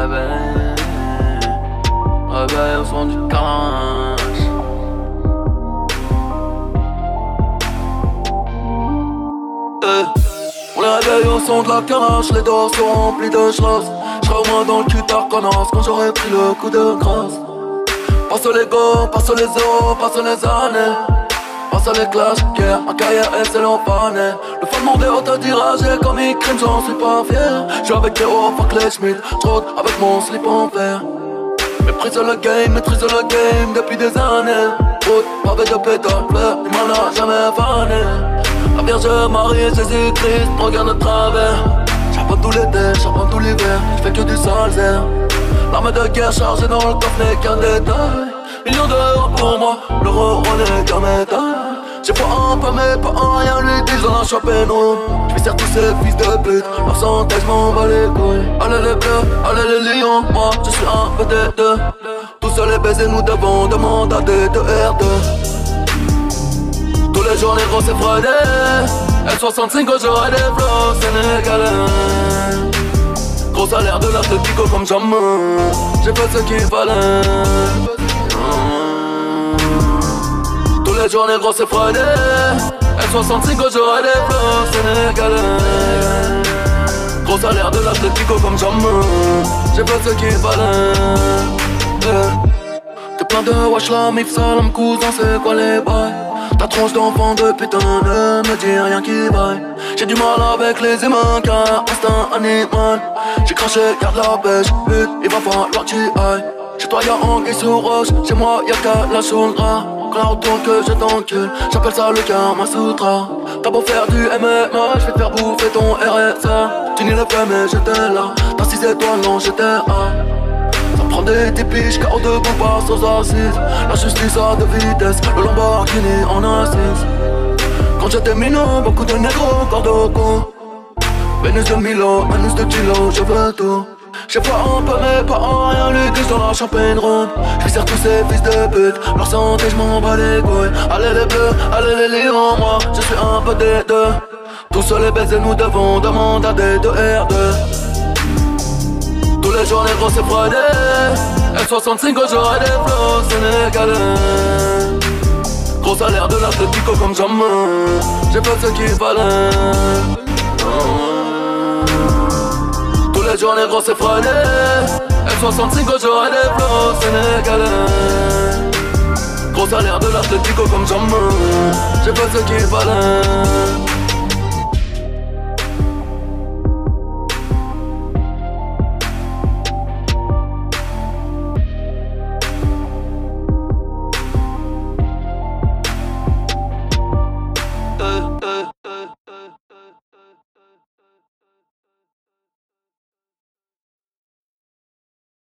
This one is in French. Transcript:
réveil. Réveil au son du. Eh, On les réveille au son de la carache, les dos sont remplis de schloss. J'serai au moins dans le cul connasse quand j'aurai pris le coup de grâce. Passe les go, passe les os, passe les années. Passe les clashs, guerre, un carrière et c'est l'enfané. Le fondement des hautes diragé comme il crime, j'en suis pas fier. J'suis avec hauts, fuck les Schmidt, j'rôde avec mon slip en verre. Maîtrise le game, maîtrise le game depuis des années. Route, pavé de pétale, fleur, il m'en a jamais fané. La Vierge Marie, Jésus-Christ, regarde de travers. Charbonne tout l'été, charbonne tout l'hiver, j'fais que du salzer. L'arme de guerre chargée dans le coffre n'est qu'un détail. Millions d'euros pour moi, l'euro métal. J'ai pas un peu mais pas un rien, lui la shopping room. J'vais tous ces fils de pute, leur santé j'm'en bats les couilles. Allez les bleus, allez les lions, moi je suis un deux. Tous seuls les baisers, nous devons demander à des deux R2. Tous les jours les gros c'est Friday L65 j'aurai des flots sénégalais Gros salaire de l'Atletico comme jamais J'ai fait ce qu'il fallait Jours les gros c'est Friday L65 j'aurai des flots sénégalais Gros salaire de l'Atletico comme jamais J'ai fait ce qu'il fallait. Eh. T'es plein de wesh la mif salam cousin c'est quoi les bails? Ta tronche d'enfant de putain ne me dis rien qui vaille. J'ai du mal avec les humains car instinct animal. J'ai craché, garde la pêche, but il va falloir que tu ailles. Chez toi y'a anguille sous roche, chez moi y'a qu'à la sous le drap Quand retourne que je t'encule, j'appelle ça le karma sutra. T'as beau faire du MMA, je vais te faire bouffer ton RSA Tu n'y le fais mais j'étais là, t'as 6 étoiles non j'étais A. Ça prend des dépiches, KO de bon passe aux assises. La justice a de vitesse, le Lamborghini en assise. Quand j'étais minot, beaucoup de négros, corps de con Vénus de Milo, Manus de Kilo, je veux tout. J'ai pas un peu mais pas en rien, la champagne ronde Je tous ces fils de pute, leur santé je m'en bats les couilles. Allez les bleus, allez les lions, moi. Je suis un peu des deux. Tous seuls les baisers nous devons demander à des deux R2 tous les jours les gros c'est Friday. L65 j'aurai des flots sénégalais. Gros salaire de l'Atletico comme jamais J'ai fait ce qu'il fallait. Tous les jours les gros c'est Friday L65 j'aurai des flots sénégalais. Gros salaire de l'Atletico comme jamais J'ai fait ce qu'il fallait